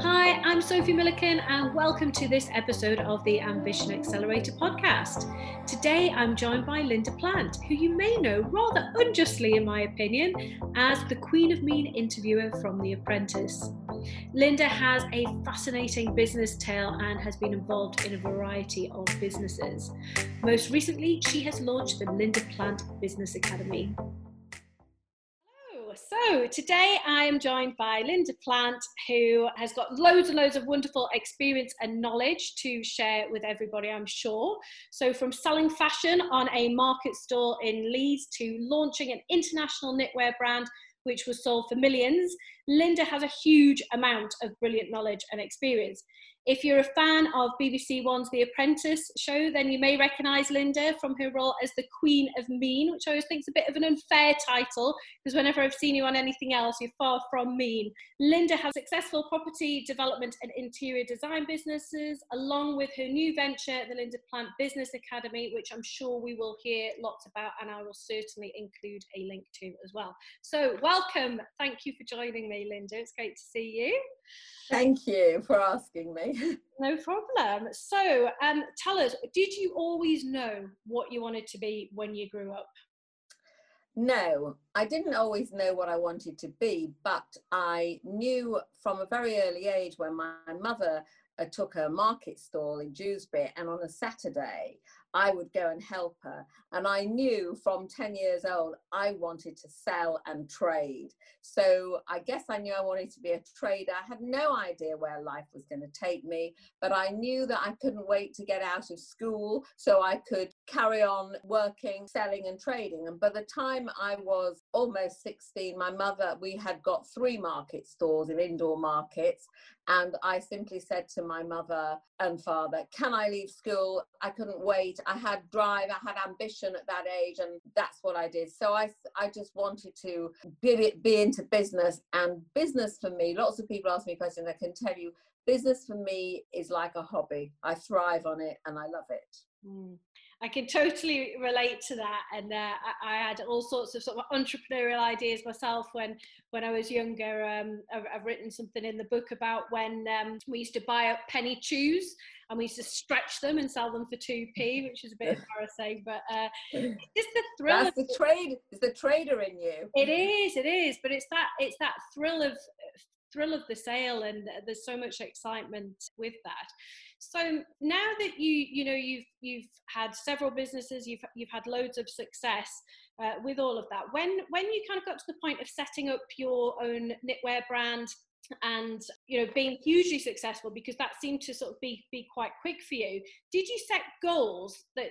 Hi, I'm Sophie Milliken, and welcome to this episode of the Ambition Accelerator podcast. Today, I'm joined by Linda Plant, who you may know rather unjustly, in my opinion, as the Queen of Mean interviewer from The Apprentice. Linda has a fascinating business tale and has been involved in a variety of businesses. Most recently, she has launched the Linda Plant Business Academy. So today I am joined by Linda Plant, who has got loads and loads of wonderful experience and knowledge to share with everybody, I'm sure. So from selling fashion on a market stall in Leeds to launching an international knitwear brand which was sold for millions, Linda has a huge amount of brilliant knowledge and experience. If you're a fan of BBC One's The Apprentice show, then you may recognise Linda from her role as the Queen of Mean, which I always think is a bit of an unfair title because whenever I've seen you on anything else, you're far from mean. Linda has successful property development and interior design businesses, along with her new venture, the Linda Plant Business Academy, which I'm sure we will hear lots about, and I will certainly include a link to as well. So, welcome. Thank you for joining me, Linda. It's great to see you. Thank you for asking me. No problem. So, um, tell us, did you always know what you wanted to be when you grew up? No, I didn't always know what I wanted to be, but I knew from a very early age when my mother uh, took her market stall in Dewsbury, and on a Saturday, I would go and help her. And I knew from 10 years old, I wanted to sell and trade. So I guess I knew I wanted to be a trader. I had no idea where life was going to take me, but I knew that I couldn't wait to get out of school so I could carry on working, selling, and trading. And by the time I was almost 16, my mother, we had got three market stores in indoor markets. And I simply said to my mother and father, Can I leave school? I couldn't wait. I had drive, I had ambition at that age, and that's what I did. So I, I just wanted to be, be into business. And business for me, lots of people ask me questions, I can tell you, business for me is like a hobby. I thrive on it and I love it. Mm. I can totally relate to that, and uh, I, I, had all sorts of sort of entrepreneurial ideas myself when when I was younger. Um, I've, I've, written something in the book about when um, we used to buy up penny chews and we used to stretch them and sell them for two p, which is a bit embarrassing, but uh, it's the thrill. That's the trade. It's the trader in you. It is. It is. But it's that. It's that thrill of thrill of the sale, and there's so much excitement with that. So now that you you know you've you've had several businesses, you've you've had loads of success uh, with all of that. When when you kind of got to the point of setting up your own knitwear brand and you know being hugely successful because that seemed to sort of be be quite quick for you. Did you set goals that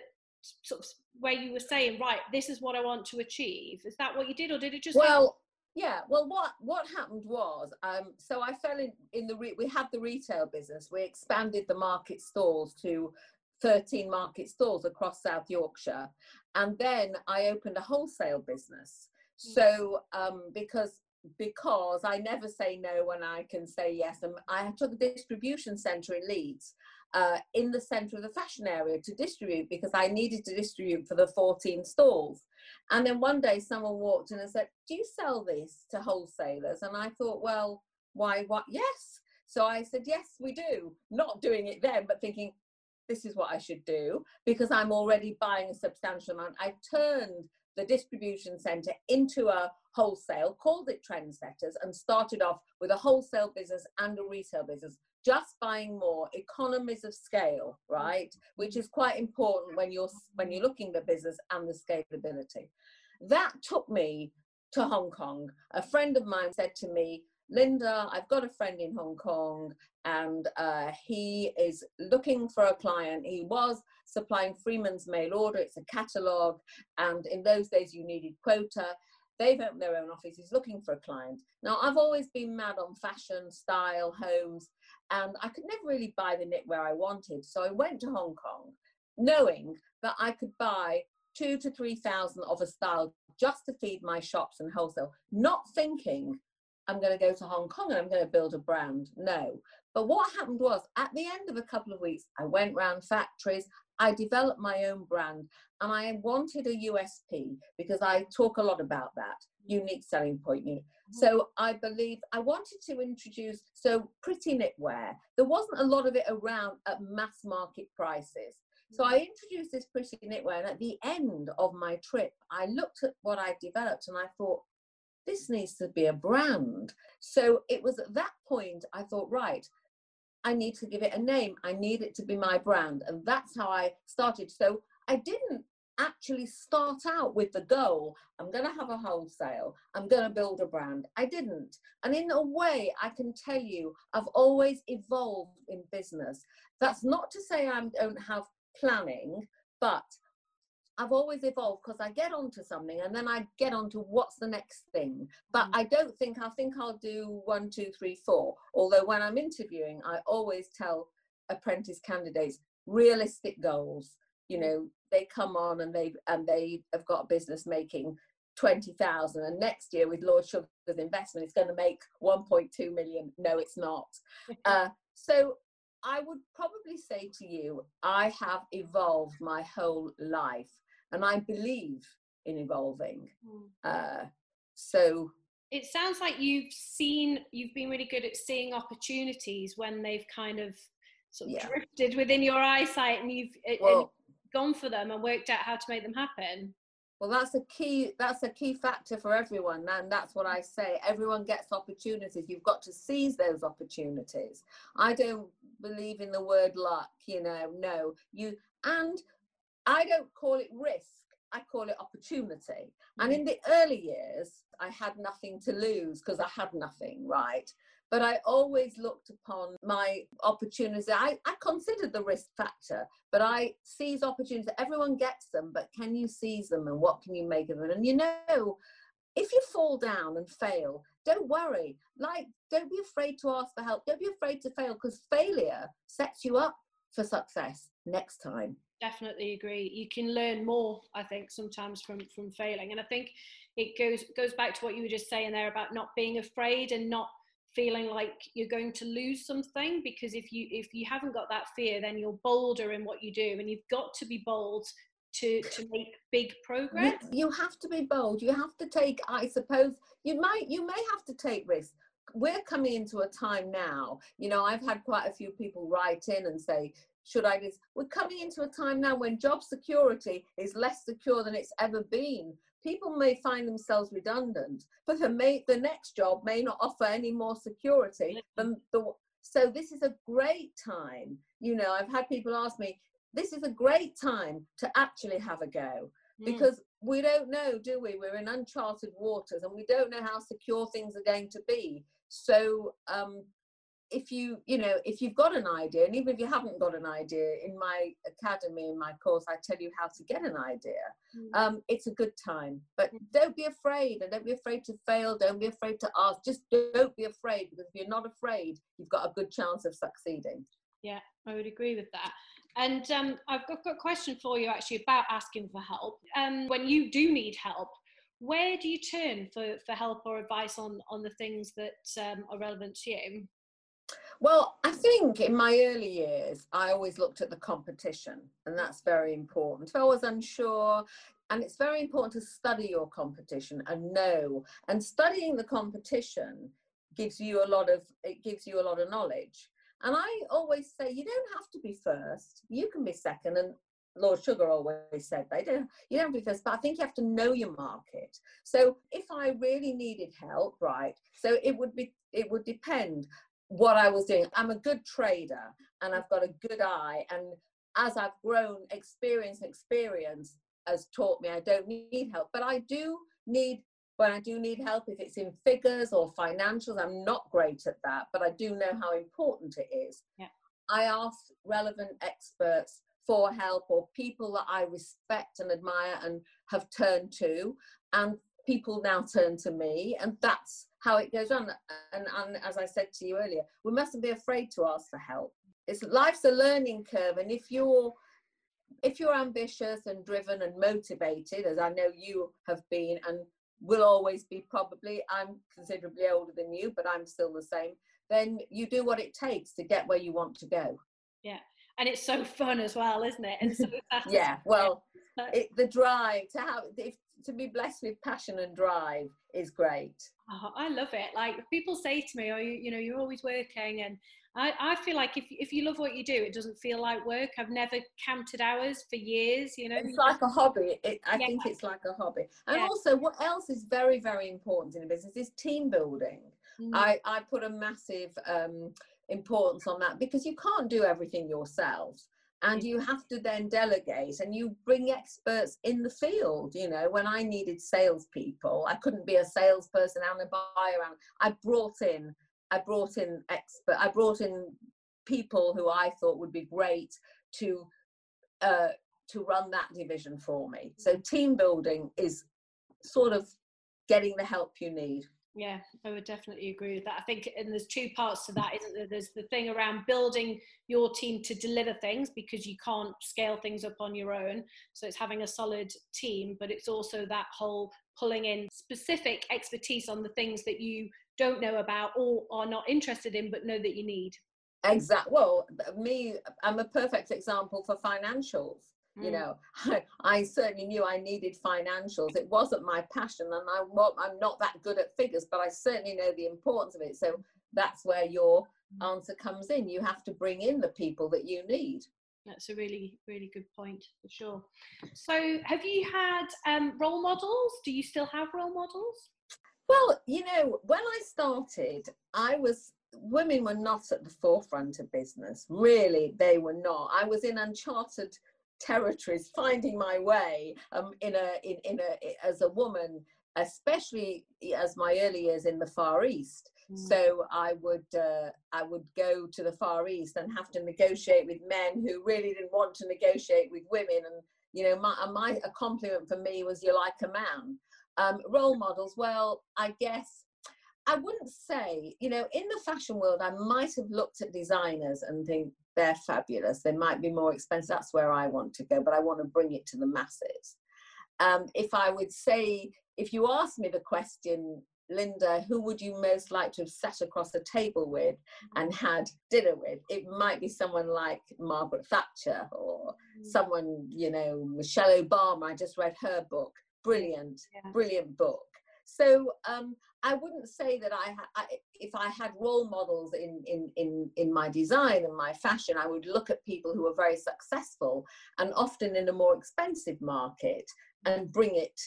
sort of where you were saying right this is what i want to achieve is that what you did or did it just well yeah well what what happened was um so i fell in in the re- we had the retail business. We expanded the market stalls to 13 market stalls across south yorkshire. And then i opened a wholesale business. Mm. so um because because I never say no when I can say yes. And I took a distribution centre in Leeds, uh, in the centre of the fashion area to distribute because I needed to distribute for the 14 stalls. And then one day someone walked in and said, Do you sell this to wholesalers? And I thought, Well, why, what? Yes. So I said, Yes, we do. Not doing it then, but thinking, This is what I should do because I'm already buying a substantial amount. I turned the distribution centre into a wholesale, called it Trendsetters, and started off with a wholesale business and a retail business, just buying more economies of scale, right? Mm-hmm. Which is quite important when you're when you're looking at the business and the scalability. That took me to Hong Kong. A friend of mine said to me, Linda, I've got a friend in Hong Kong and uh, he is looking for a client. He was supplying Freeman's mail order, it's a catalogue, and in those days you needed quota. They've opened their own office, he's looking for a client. Now, I've always been mad on fashion, style, homes, and I could never really buy the knitwear I wanted. So I went to Hong Kong knowing that I could buy two to 3,000 of a style just to feed my shops and wholesale, not thinking I'm going to go to Hong Kong and I'm going to build a brand. No. But what happened was at the end of a couple of weeks, I went round factories, I developed my own brand, and I wanted a USP because I talk a lot about that unique selling point. Mm-hmm. So I believe I wanted to introduce so pretty knitwear. There wasn't a lot of it around at mass market prices. So I mm-hmm. introduced this pretty knitwear, and at the end of my trip, I looked at what I developed and I thought, this needs to be a brand. So it was at that point I thought, right, I need to give it a name. I need it to be my brand. And that's how I started. So I didn't actually start out with the goal I'm going to have a wholesale, I'm going to build a brand. I didn't. And in a way, I can tell you, I've always evolved in business. That's not to say I don't have planning, but I've always evolved because I get onto something and then I get onto what's the next thing. But mm. I don't think I think I'll do one, two, three, four. Although when I'm interviewing, I always tell apprentice candidates realistic goals. You know, they come on and they and they have got a business making 20,000 and next year with Lord Sugar's investment it's going to make 1.2 million no it's not uh, so I would probably say to you I have evolved my whole life and I believe in evolving. Mm. Uh, so it sounds like you've seen, you've been really good at seeing opportunities when they've kind of sort of yeah. drifted within your eyesight, and you've well, and gone for them and worked out how to make them happen. Well, that's a key. That's a key factor for everyone, and that's what I say. Everyone gets opportunities. You've got to seize those opportunities. I don't believe in the word luck. You know, no. You and I don't call it risk, I call it opportunity. And mm. in the early years, I had nothing to lose because I had nothing, right? But I always looked upon my opportunities. I, I considered the risk factor, but I seize opportunities. Everyone gets them, but can you seize them and what can you make of them? And you know, if you fall down and fail, don't worry. Like, don't be afraid to ask for help. Don't be afraid to fail because failure sets you up for success next time definitely agree. You can learn more i think sometimes from from failing. And i think it goes goes back to what you were just saying there about not being afraid and not feeling like you're going to lose something because if you if you haven't got that fear then you're bolder in what you do. And you've got to be bold to to make big progress. you have to be bold. You have to take i suppose you might you may have to take risks. We're coming into a time now you know i've had quite a few people write in and say should I just, we're coming into a time now when job security is less secure than it's ever been. People may find themselves redundant, but the, may, the next job may not offer any more security than the. So this is a great time. You know, I've had people ask me, this is a great time to actually have a go mm. because we don't know, do we? We're in uncharted waters and we don't know how secure things are going to be. So um, if you you know if you've got an idea and even if you haven't got an idea in my academy in my course i tell you how to get an idea. Mm. um, it's a good time but don't be afraid and don't be afraid to fail don't be afraid to ask just don't be afraid because if you're not afraid you've got a good chance of succeeding. Yeah i would agree with that. And um, i've got, got a question for you actually about asking for help. Um, when you do need help where do you turn for, for help or advice on, on the things that um, are relevant to you? Well, I think in my early years, I always looked at the competition, and that's very important. If I was unsure, and it's very important to study your competition and know. And studying the competition gives you a lot of it gives you a lot of knowledge. And I always say you don't have to be first. You can be second. And Lord Sugar always said they don't you don't have to be first, but I think you have to know your market. So if I really needed help, right, so it would be it would depend what I was doing. I'm a good trader and mm. I've got a good eye. And as I've grown, experience, experience has taught me I don't need help, but I do need when I do need help, if it's in figures or financials, I'm not great at that, but I do know mm. how important it is. Yeah. I ask relevant experts for help or people that I respect and admire and have turned to. And people now turn to me, and that's how it goes on. And, and as I said to you earlier, we mustn't be afraid to ask for help. It's life's a learning curve, and if you're if you're ambitious and driven and motivated, as I know you have been and will always be, probably I'm considerably older than you, but I'm still the same. Then you do what it takes to get where you want to go. Yeah, and it's so fun as well, isn't it? And so yeah, well, it, the drive to have if to be blessed with passion and drive is great. Oh, I love it. Like people say to me, "Oh, you, you know, you're always working," and I, I feel like if if you love what you do, it doesn't feel like work. I've never counted hours for years. You know, it's like a hobby. It, I yeah. think it's like a hobby. And yeah. also, what else is very very important in a business is team building. Mm. I I put a massive um, importance on that because you can't do everything yourself and you have to then delegate and you bring experts in the field you know. When i needed salespeople i couldn't be a salesperson and a buyer and i brought in i brought in expert i brought in people who i thought would be great to uh, to run that division for me. So team building is sort of getting the help you need yeah, I would definitely agree with that. I think, and there's two parts to that, isn't there? There's the thing around building your team to deliver things because you can't scale things up on your own. So it's having a solid team, but it's also that whole pulling in specific expertise on the things that you don't know about or are not interested in, but know that you need. Exactly. Well, me, I'm a perfect example for financials you mm. know I, I, certainly knew i needed financials. It wasn't my passion and I, well, i'm not that good at figures but i certainly know the importance of it. So that's where your mm. answer comes in. You have to bring in the people that you need. That's a really really good point for sure. So have you had um, role models? Do you still have role models? Well you know when i started i was women were not at the forefront of business. Really they were not. I was in uncharted territories, finding my way um, in a in, in a as a woman, especially as my early years in the Far East. Mm. So I would uh, I would go to the Far East and have to negotiate with men who really didn't want to negotiate with women. And you know, my, my a compliment for me was "you're like a man." Um, role models, well, I guess I wouldn't say, you know, in the fashion world, I might have looked at designers and think they're fabulous. They might be more expensive. That's where I want to go, but I want to bring it to the masses. Um, if I would say, if you ask me the question, Linda, who would you most like to have sat across a table with and had dinner with? It might be someone like Margaret Thatcher or mm. someone, you know, Michelle Obama. I just read her book. Brilliant, yeah. brilliant book. So um, I wouldn't say that I, I, if I had role models in, in, in, in my design and my fashion, I would look at people who are very successful and often in a more expensive market and bring it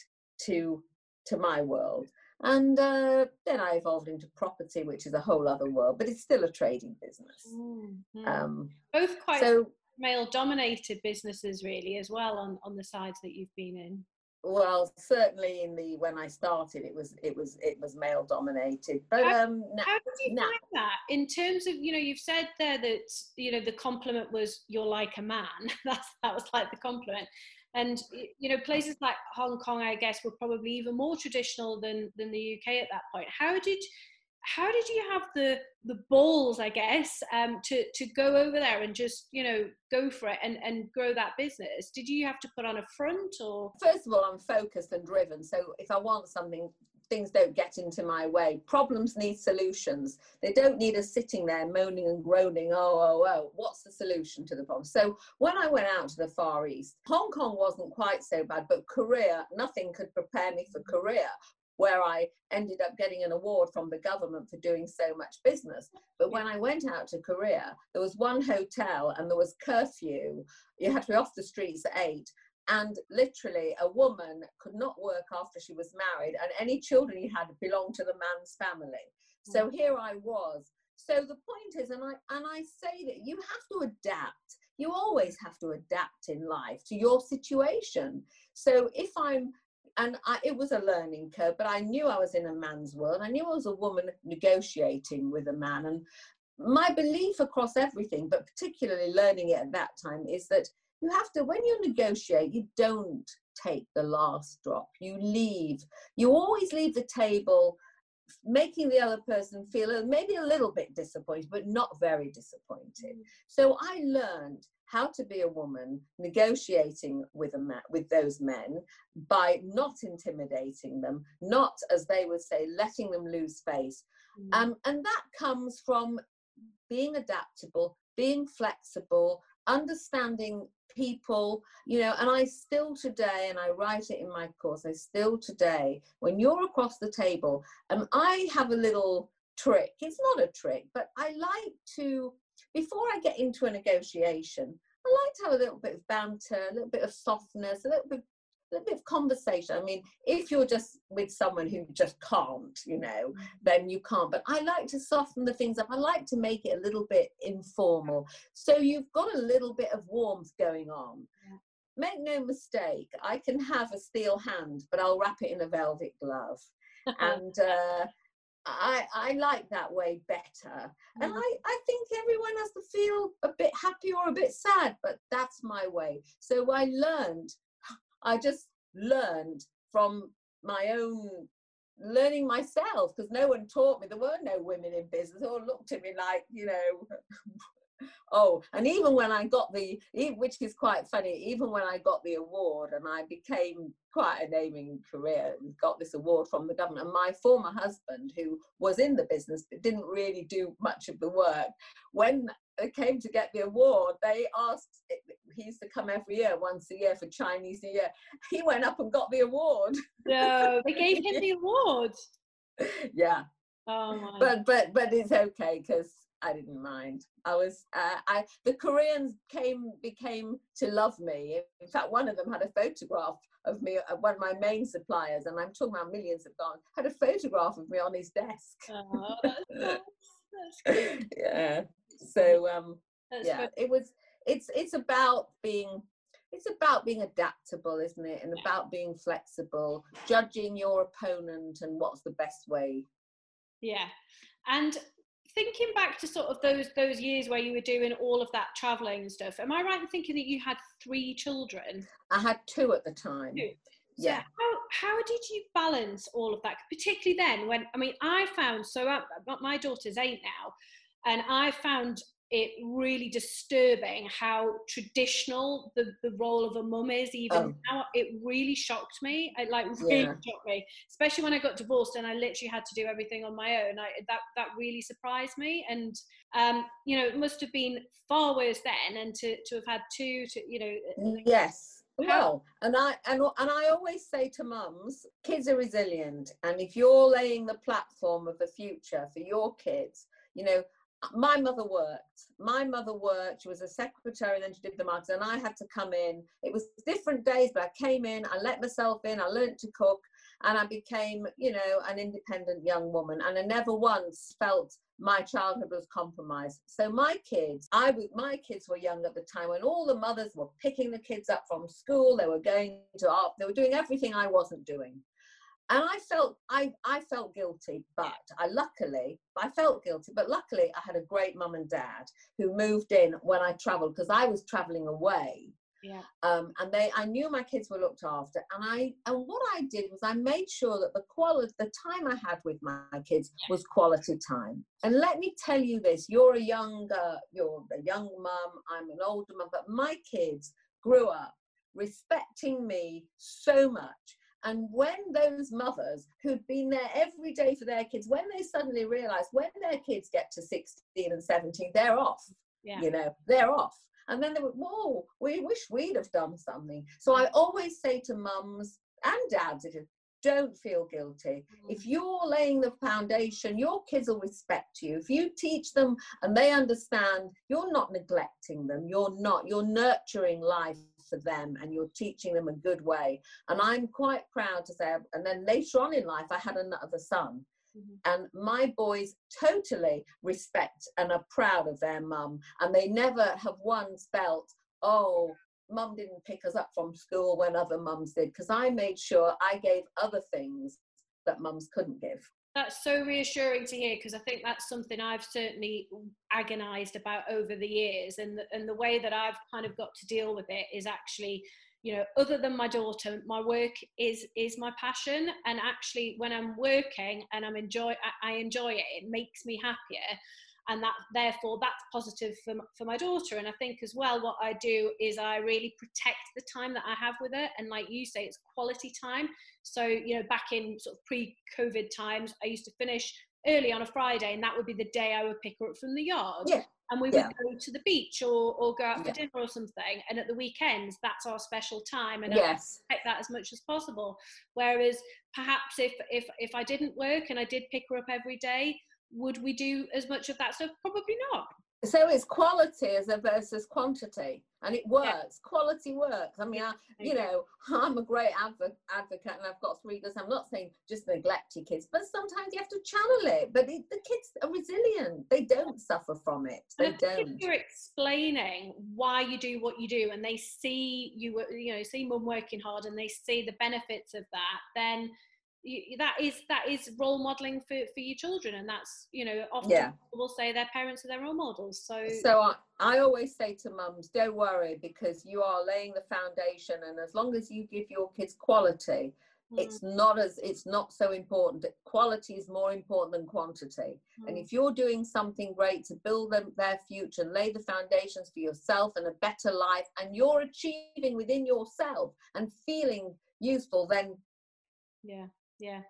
to, to my world. And uh, then I evolved into property, which is a whole other world, but it's still a trading business. Mm-hmm. Um, Both quite so, male dominated businesses, really, as well, on, on the sides that you've been in well certainly in the when i started it was it was it was male dominated. But how, um how did you find that? In terms of you know you've said there that you know the compliment was you're like a man. That's that was like the compliment. And you know places like hong kong i guess were probably even more traditional than than the uk at that point. How did how did you have the the balls i guess um, to to go over there and just you know go for it and and grow that business? Did you have to put on a front or? First of all i'm focused and driven. So if i want something things don't get into my way. Problems need solutions. They don't need us sitting there moaning and groaning oh oh oh. What's the solution to the problem? So when i went out to the far east hong kong wasn't quite so bad but korea nothing could prepare me for korea where I ended up getting an award from the government for doing so much business. But when I went out to Korea, there was one hotel and there was curfew. You had to be off the streets at eight. And literally, a woman could not work after she was married, and any children he had belonged to the man's family. So mm. here I was. So the point is, and I and I say that you have to adapt. You always have to adapt in life to your situation. So if I'm and I, it was a learning curve, but I knew I was in a man's world. I knew I was a woman negotiating with a man. And my belief across everything, but particularly learning it at that time, is that you have to, when you negotiate, you don't take the last drop. You leave. You always leave the table making the other person feel maybe a little bit disappointed, but not very disappointed. Mm. So I learned how to be a woman negotiating with a man, with those men by not intimidating them, not as they would say, letting them lose face. Mm. Um, and that comes from being adaptable, being flexible, understanding people, you know, and I still today, and I write it in my course, I still today, when you're across the table, and I have a little trick, it's not a trick, but I like to, before I get into a negotiation, I like to have a little bit of banter, a little bit of softness, a little bit a little bit of conversation. I mean, if you're just with someone who just can't, you know, mm. then you can't. But I like to soften the things up. I like to make it a little bit informal. So you've got a little bit of warmth going on. Yeah. Make no mistake, I can have a steel hand, but I'll wrap it in a velvet glove. and uh, I, I like that way better. And mm. I, I think everyone has to feel a bit happy or a bit sad, but that's my way. So I learned I just learned from my own learning myself because no one taught me. There were no women in business. All looked at me like, you know, oh, and even when I got the, which is quite funny, even when I got the award and I became quite a naming career and got this award from the government, and my former husband, who was in the business but didn't really do much of the work, when they came to get the award, they asked, he used to come every year, once a year for Chinese New Year. He went up and got the award. No, they gave him the award. yeah. Oh my. But but but it's okay because I didn't mind. I was uh, I the Koreans came became to love me. In fact, one of them had a photograph of me. Uh, one of my main suppliers, and I'm talking about millions have gone. Had a photograph of me on his desk. Oh, that's, that's, that's yeah. So um, that's yeah, it was. It's it's about being it's about being adaptable, isn't it? And about being flexible, judging your opponent and what's the best way. Yeah. And thinking back to sort of those those years where you were doing all of that traveling and stuff, am I right in thinking that you had three children? I had two at the time. Two. So yeah. How how did you balance all of that, particularly then when I mean I found so I, my daughter's eight now, and I found it really disturbing how traditional the, the role of a mum is even oh. now. It really shocked me. It like really yeah. shocked me especially when i got divorced and i literally had to do everything on my own. I, that that really surprised me. And um you know it must have been far worse then and to to have had two to you know yes. well and i and, and i always say to mums kids are resilient and if you're laying the platform of the future for your kids you know my mother worked. My mother worked. She was a secretary, and then she did the marketing. And I had to come in. It was different days, but I came in. I let myself in. I learned to cook, and I became, you know, an independent young woman. And I never once felt my childhood was compromised. So my kids, I my kids were young at the time when all the mothers were picking the kids up from school. They were going to art. They were doing everything I wasn't doing and I felt I, I felt guilty, but I luckily I felt guilty, but luckily I had a great mum and dad who moved in when I travelled because I was travelling away. Yeah. Um, and they I knew my kids were looked after and I and what I did was I made sure that the quality the time I had with my kids was quality time. And let me tell you this, you're a younger, you're a young mum, I'm an older mum, but my kids grew up respecting me so much and when those mothers who'd been there every day for their kids, when they suddenly realize when their kids get to 16 and 17, they're off. Yeah. You know, they're off. And then they were, whoa, we wish we'd have done something. So I always say to mums and dads, if you don't feel guilty. Mm. If you're laying the foundation, your kids will respect you. If you teach them and they understand, you're not neglecting them. You're not, you're nurturing life for them and you're teaching them a good way. And I'm quite proud to say, and then later on in life, I had another son. Mm-hmm. And my boys totally respect and are proud of their mum. And they never have once felt, oh, mum didn't pick us up from school when other mums did. Because I made sure I gave other things that mums couldn't give that's so reassuring to hear because I think that's something I've certainly agonized about over the years and the, and the way that I've kind of got to deal with it is actually you know other than my daughter my work is is my passion and actually when I'm working and I'm enjoy I, I enjoy it it makes me happier and that therefore that's positive for, for my daughter and i think as well what i do is i really protect the time that i have with her and like you say it's quality time so you know back in sort of pre-covid times i used to finish early on a Friday, and that would be the day I would pick her up from the yard. Yeah. And we would Yeah. go to the beach or, or go out for Yeah. dinner or something. And at the weekends, that's our special time. And I Yes. respect that as much as possible. Whereas perhaps if if if I didn't work and I did pick her up every day, would we do as much of that stuff? Probably not. So it's quality as a versus quantity, and it works. Quality works. I mean, I, you know, I'm a great advo- advocate, and I've got three kids. I'm not saying just neglect your kids, but sometimes you have to channel it. But it, the kids are resilient; they don't suffer from it. They And I think don't. if you're explaining why you do what you do, and they see you, you know, see mum working hard, and they see the benefits of that, then you, that is that is role modeling for, for your children, and that's you know often Yeah. people will say their parents are their role models. So, So I, I always say to mums, don't worry because you are laying the foundation, and as long as you give your kids quality, mm, it's not as it's not so important. Quality is more important than quantity. And mm, if you're doing something great to build them their future, lay the foundations for yourself and a better life, and you're achieving within yourself and feeling useful, then yeah, yeah,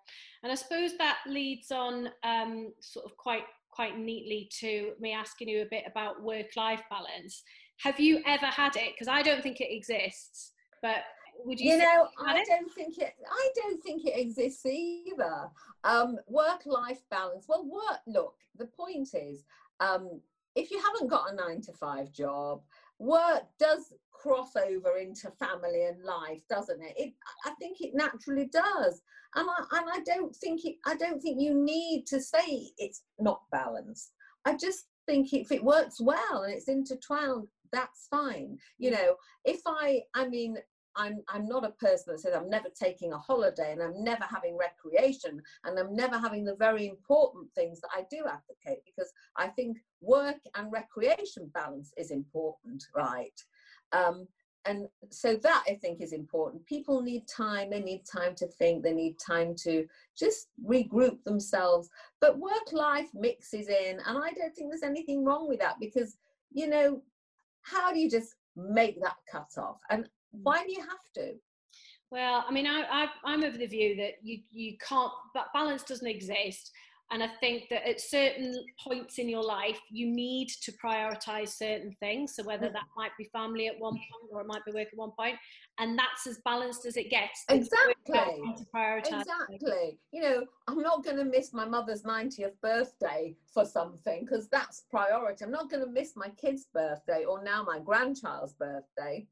and I suppose that leads on um, sort of quite quite neatly to me asking you a bit about work life balance. Have you ever had it? Because I don't think it exists, but would you? you know i it? don't think it i don't think it exists either um work life balance well work look the point is um if you haven't got a nine to five job work does cross over into family and life doesn't it, it i think it naturally does. And I, and I don't think it i don't think you need to say it's not balanced. I just think if it works well and it's intertwined that's fine. You know if i i mean I'm I'm not a person that says I'm never taking a holiday and I'm never having recreation and I'm never having the very important things that I do advocate because I think work and recreation balance is important, right? Um, and so that I think is important. People need time, they need time to think, they need time to just regroup themselves. But work life mixes in, and I don't think there's anything wrong with that because, you know, how do you just make that cut off? And why do you have to? Well, I mean, I, I, I'm of the view that you, you can't, but balance doesn't exist. And I think that at certain points in your life, you need to prioritize certain things. So whether that might be family at one point or it might be work at one point, and that's as balanced as it gets. Exactly. To prioritize. Exactly. You know, I'm not going to miss my mother's 90th birthday for something because that's priority. I'm not going to miss my kid's birthday or now my grandchild's birthday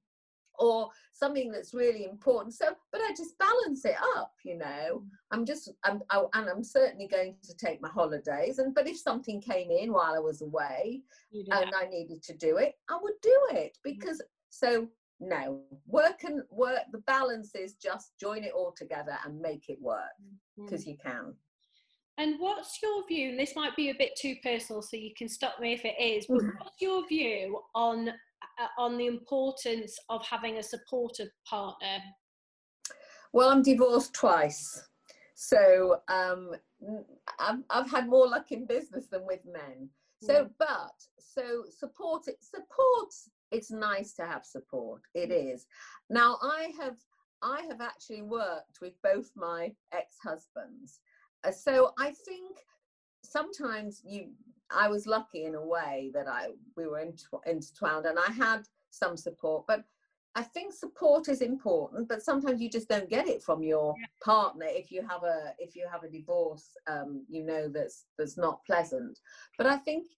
or something that's really important. So, but I just balance it up, you know. I'm just, I'm, I, and I'm certainly going to take my holidays. And but if something came in while I was away, You do that. and I needed to do it, I would do it because so no work and work the balance is just join it all together and make it work mm-hmm. because you can. And what's your view? And this might be a bit too personal, so you can stop me if it is. But what's your view on on the importance of having a supportive partner? Well, I'm divorced twice, so um, I've, I've had more luck in business than with men. So, but so support it support. It's nice to have support. It is. Now, I have I have actually worked with both my ex-husbands, uh, so I think sometimes you. I was lucky in a way that I we were intertw- intertwined, and I had some support, but. I think support is important, but sometimes you just don't get it from your partner if you have a if you have a divorce. Um, you know that's that's not pleasant. But I think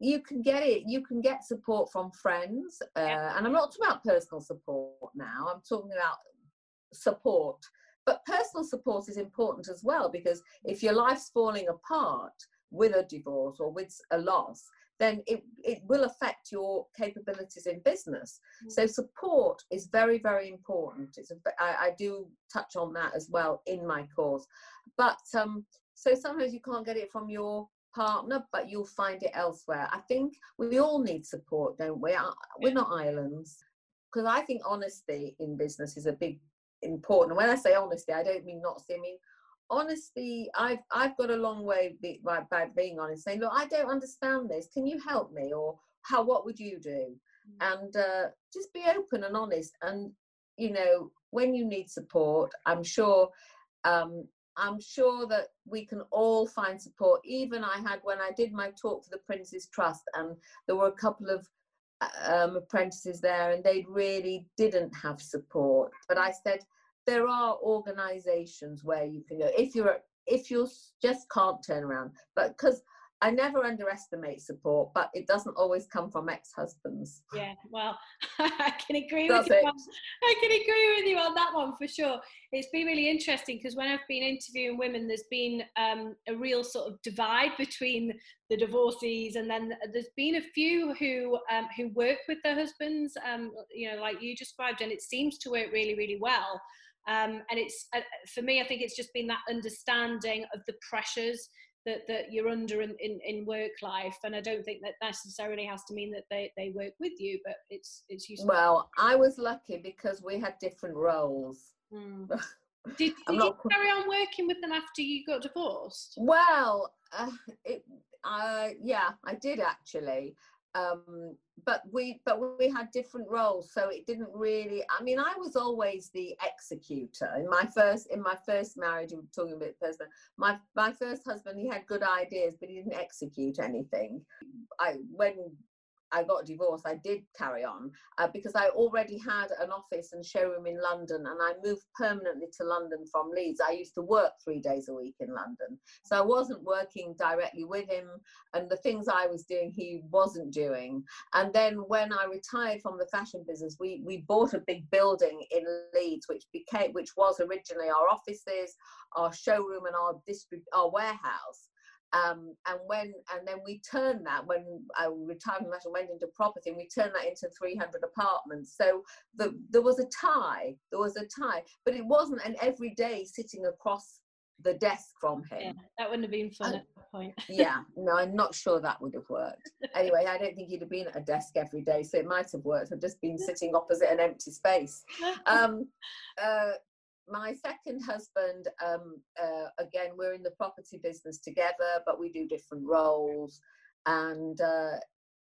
you can get it. You can get support from friends, uh, Yeah. and I'm not talking about personal support now. I'm talking about support. But personal support is important as well because if your life's falling apart with a divorce or with a loss, then it, it will affect your capabilities in business. So support is very, very important. It's a, I, I do touch on that as well in my course. But um, so sometimes you can't get it from your partner, but you'll find it elsewhere. I think we all need support, don't we? Uh, We're not islands. Because I think honesty in business is a big important. When I say honesty, I don't mean not. I mean honesty. I've I've got a long way be, by, by being honest, saying, look, I don't understand this. Can you help me? Or how? What would you do? and uh, just be open and honest and you know when you need support i'm sure um, I'm sure that we can all find support. Even I had when I did my talk for the Prince's Trust, and there were a couple of um, apprentices there, and they really didn't have support. But I said there are organisations where you can go if you're if you just can't turn around. But because I never underestimate support, but it doesn't always come from ex-husbands. Yeah, well, I can agree Does with you. On, I can agree with you on that one for sure. It's been really interesting because when I've been interviewing women, there's been um, a real sort of divide between the divorcees, and then there's been a few who um, who work with their husbands, um, you know, like you described, and it seems to work really, really well. Um, and it's uh, for me, I think it's just been that understanding of the pressures that, that you're under in, in, in, work life. And i don't think that necessarily has to mean that they, they work with you but it's it's useful. Well i was lucky because we had different roles. Mm. did, did you carry on working with them after you got divorced? Well uh, it, uh, yeah i did actually um, but we but we had different roles so it didn't really i mean i was always the executor. In my first in my first marriage i'm talking about person my my first husband he had good ideas but he didn't execute anything. I when I got divorced, I did carry on uh, because I already had an office and showroom in London and I moved permanently to London from Leeds. I used to work three days a week in London. So I wasn't working directly with him and the things I was doing, he wasn't doing. And then when I retired from the fashion business, we, we bought a big building in Leeds, which became, which was originally our offices, our showroom and our distrib- our warehouse. Um, and when and then we turned that when I retired from and went into property and we turned that into 300 apartments. So the, there was a tie, there was a tie, but it wasn't an everyday sitting across the desk from him. Yeah, that wouldn't have been fun at that point. yeah, no, I'm not sure that would have worked. Anyway, I don't think he'd have been at a desk every day, so it might have worked. I've just been sitting opposite an empty space. Um, uh, my second husband, um, uh, again, we're in the property business together, but we do different roles, and uh,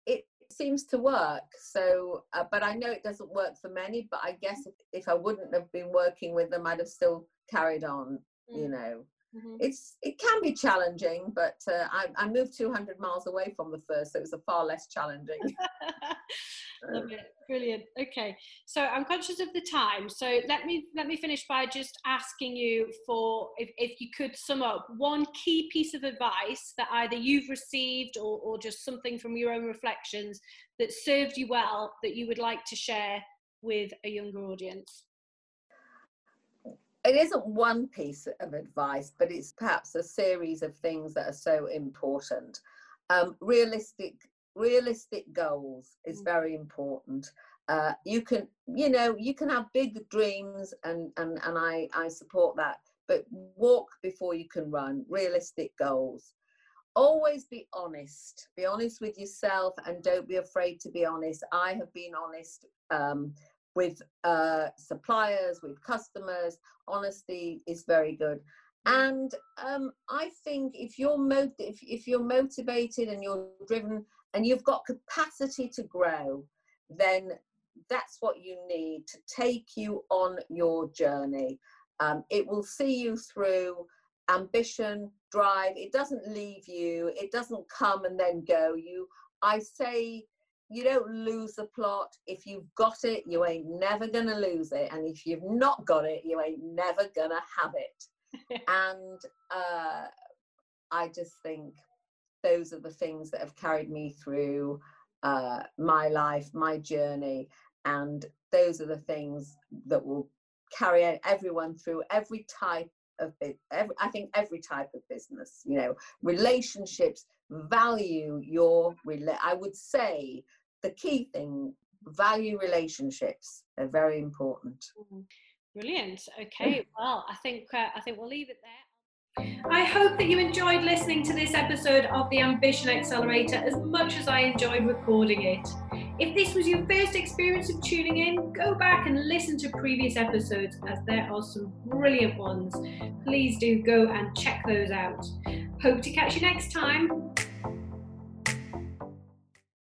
it seems to work. So, uh, but I know it doesn't work for many. But I guess if, if I wouldn't have been working with them, I'd have still carried on. Mm. You know, mm-hmm. it's it can be challenging, but uh, I, I moved 200 miles away from the first, so it was a far less challenging. Love it. Brilliant. Okay. So I'm conscious of the time. So let me let me finish by just asking you for if, if you could sum up one key piece of advice that either you've received or, or just something from your own reflections that served you well that you would like to share with a younger audience. It isn't one piece of advice, but it's perhaps a series of things that are so important. Um, realistic realistic goals is mm. very important uh, you can you know you can have big dreams and and and i i support that but walk before you can run realistic goals always be honest be honest with yourself and don't be afraid to be honest i have been honest um, with uh, suppliers with customers honesty is very good and um, i think if you're if, if you're motivated and you're driven and you've got capacity to grow, then that's what you need to take you on your journey. Um, it will see you through ambition, drive. It doesn't leave you. It doesn't come and then go. You, I say, you don't lose the plot. If you've got it, you ain't never gonna lose it. And if you've not got it, you ain't never gonna have it. and uh, I just think those are the things that have carried me through uh, my life, my journey, and those are the things that will carry everyone through every type of every, I think every type of business. You know, relationships value your. I would say the key thing value relationships. They're very important. Mm-hmm. Brilliant. Okay. Well, I think uh, I think we'll leave it there. I hope that you enjoyed listening to this episode of the Ambition Accelerator as much as I enjoyed recording it. If this was your first experience of tuning in, go back and listen to previous episodes as there are some brilliant ones. Please do go and check those out. Hope to catch you next time.